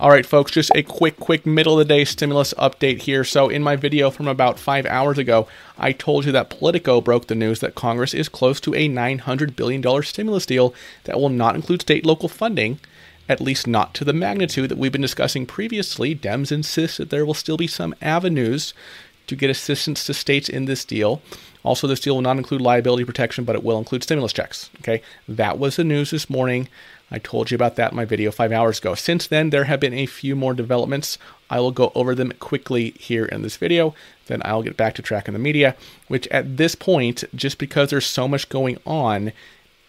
All right, folks, just a quick, quick middle of the day stimulus update here. So, in my video from about five hours ago, I told you that Politico broke the news that Congress is close to a $900 billion stimulus deal that will not include state local funding, at least not to the magnitude that we've been discussing previously. Dems insist that there will still be some avenues to get assistance to states in this deal. Also, this deal will not include liability protection, but it will include stimulus checks. Okay, that was the news this morning. I told you about that in my video five hours ago. Since then, there have been a few more developments. I will go over them quickly here in this video. Then I'll get back to tracking the media, which at this point, just because there's so much going on,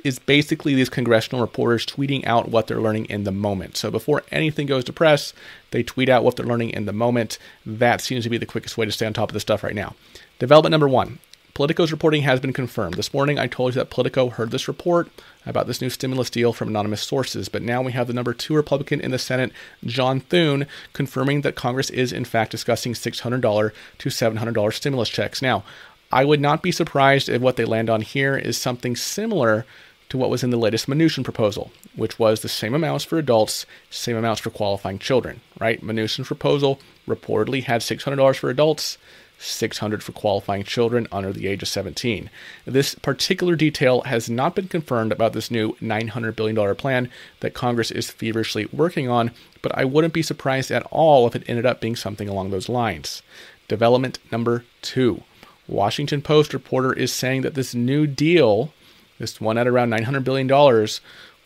is basically these congressional reporters tweeting out what they're learning in the moment. So before anything goes to press, they tweet out what they're learning in the moment. That seems to be the quickest way to stay on top of this stuff right now. Development number one Politico's reporting has been confirmed. This morning, I told you that Politico heard this report about this new stimulus deal from anonymous sources, but now we have the number two Republican in the Senate, John Thune, confirming that Congress is in fact discussing $600 to $700 stimulus checks. Now, I would not be surprised if what they land on here is something similar to what was in the latest Mnuchin proposal, which was the same amounts for adults, same amounts for qualifying children, right? Mnuchin's proposal reportedly had $600 for adults, 600 for qualifying children under the age of 17. This particular detail has not been confirmed about this new $900 billion plan that Congress is feverishly working on, but I wouldn't be surprised at all if it ended up being something along those lines. Development number two. Washington Post reporter is saying that this new deal, this one at around $900 billion,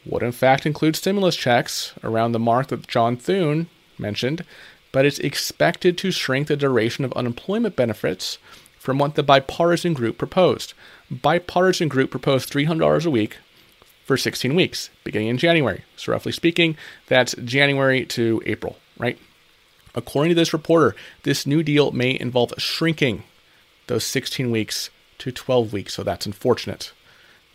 would in fact include stimulus checks around the mark that John Thune mentioned, but it's expected to shrink the duration of unemployment benefits from what the bipartisan group proposed. Bipartisan group proposed $300 a week for 16 weeks, beginning in January. So, roughly speaking, that's January to April, right? According to this reporter, this new deal may involve shrinking those 16 weeks to 12 weeks, so that's unfortunate.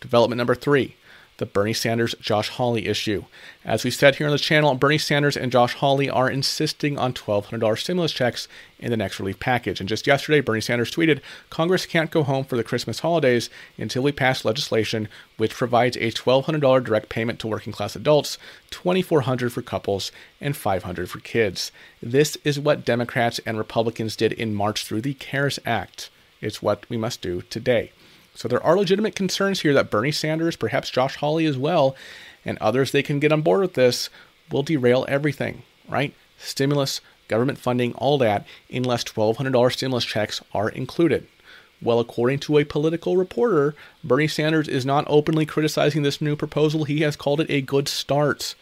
Development number three the Bernie Sanders Josh Hawley issue. As we said here on the channel, Bernie Sanders and Josh Hawley are insisting on $1,200 stimulus checks in the next relief package. And just yesterday, Bernie Sanders tweeted Congress can't go home for the Christmas holidays until we pass legislation which provides a $1,200 direct payment to working class adults, $2,400 for couples, and $500 for kids. This is what Democrats and Republicans did in March through the CARES Act. It's what we must do today. So there are legitimate concerns here that Bernie Sanders, perhaps Josh Hawley as well, and others they can get on board with this will derail everything, right? Stimulus, government funding, all that, unless $1,200 stimulus checks are included. Well, according to a Politico reporter, Bernie Sanders is not openly criticizing this new proposal. He has called it a good start.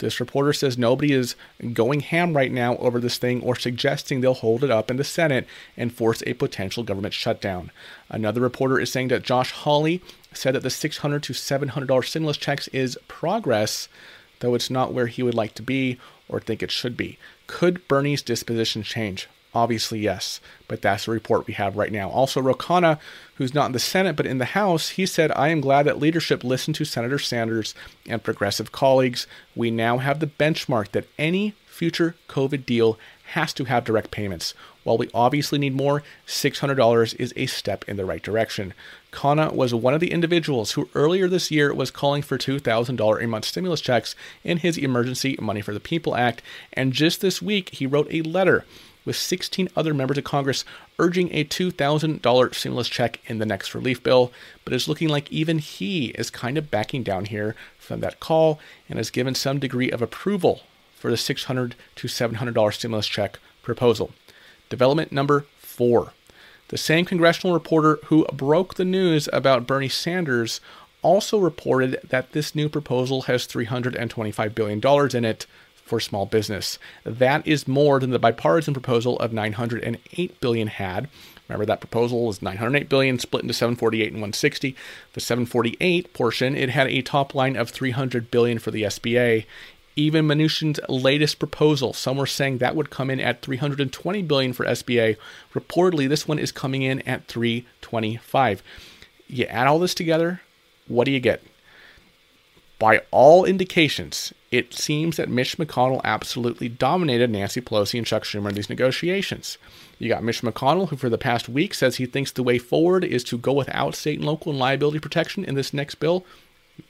This reporter says nobody is going ham right now over this thing or suggesting they'll hold it up in the Senate and force a potential government shutdown. Another reporter is saying that Josh Hawley said that the $600 to $700 stimulus checks is progress, though it's not where he would like to be or think it should be. Could Bernie's disposition change? Obviously, yes, but that's the report we have right now. Also, Ro Khanna, who's not in the Senate but in the House, he said, I am glad that leadership listened to Senator Sanders and progressive colleagues. We now have the benchmark that any future COVID deal has to have direct payments. While we obviously need more, $600 is a step in the right direction. Khanna was one of the individuals who earlier this year was calling for $2,000 a month stimulus checks in his Emergency Money for the People Act, and just this week he wrote a letter with 16 other members of Congress urging a $2,000 stimulus check in the next relief bill. But it's looking like even he is kind of backing down here from that call and has given some degree of approval for the $600 to $700 stimulus check proposal. Development number four. The same congressional reporter who broke the news about Bernie Sanders also reported that this new proposal has $325 billion in it for small business. That is more than the bipartisan proposal of 908 billion had. Remember that proposal was 908 billion split into 748 and 160. The 748 portion, it had a top line of 300 billion for the SBA. Even Mnuchin's latest proposal, some were saying that would come in at 320 billion for SBA. Reportedly, this one is coming in at 325. You add all this together, what do you get? By all indications, it seems that Mitch McConnell absolutely dominated Nancy Pelosi and Chuck Schumer in these negotiations. You got Mitch McConnell, who for the past week says he thinks the way forward is to go without state and local and liability protection in this next bill.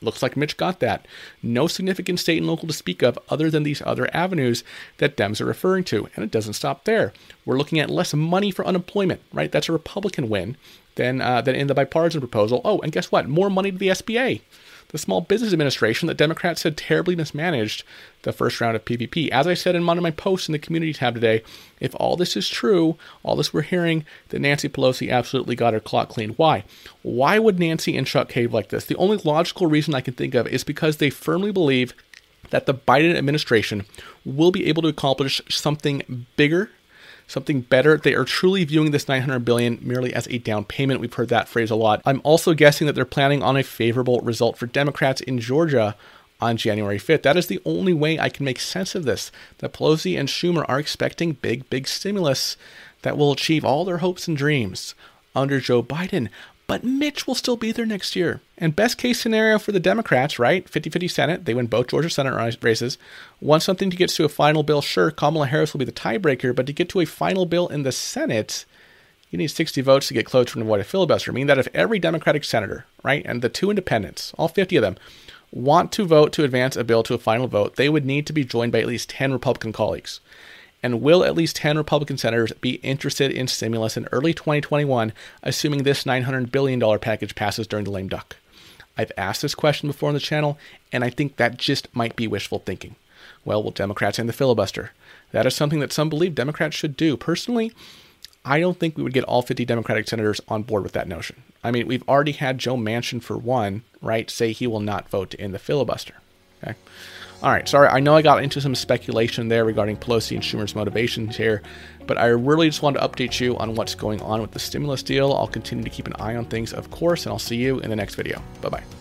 Looks like Mitch got that. No significant state and local to speak of other than these other avenues that Dems are referring to. And it doesn't stop there. We're looking at less money for unemployment, right? That's a Republican win than, uh, than in the bipartisan proposal. Oh, and guess what? More money to the SBA the Small Business Administration that Democrats had terribly mismanaged the first round of PPP. As I said in one of my posts in the community tab today, if all this is true, all this we're hearing, then Nancy Pelosi absolutely got her clock cleaned. Why? Why would Nancy and Chuck cave like this? The only logical reason I can think of is because they firmly believe that the Biden administration will be able to accomplish something bigger something better. They are truly viewing this 900 billion merely as a down payment. We've heard that phrase a lot. I'm also guessing that they're planning on a favorable result for Democrats in Georgia on January 5th. That is the only way I can make sense of this. That Pelosi and Schumer are expecting big, big stimulus that will achieve all their hopes and dreams under Joe Biden but Mitch will still be there next year. And best case scenario for the Democrats, right? 50 50 Senate, they win both Georgia Senate races. Want something to get to a final bill? Sure, Kamala Harris will be the tiebreaker, but to get to a final bill in the Senate, you need 60 votes to get close to avoid a filibuster. Meaning that if every Democratic senator, right, and the two independents, all 50 of them, want to vote to advance a bill to a final vote, they would need to be joined by at least 10 Republican colleagues. And will at least 10 Republican senators be interested in stimulus in early 2021, assuming this $900 billion package passes during the lame duck? I've asked this question before on the channel, and I think that just might be wishful thinking. Well, will Democrats end the filibuster? That is something that some believe Democrats should do. Personally, I don't think we would get all 50 Democratic senators on board with that notion. I mean, we've already had Joe Manchin, for one, right, say he will not vote to end the filibuster. Okay. All right, sorry, I know I got into some speculation there regarding Pelosi and Schumer's motivations here, but I really just wanted to update you on what's going on with the stimulus deal. I'll continue to keep an eye on things, of course, and I'll see you in the next video. Bye bye.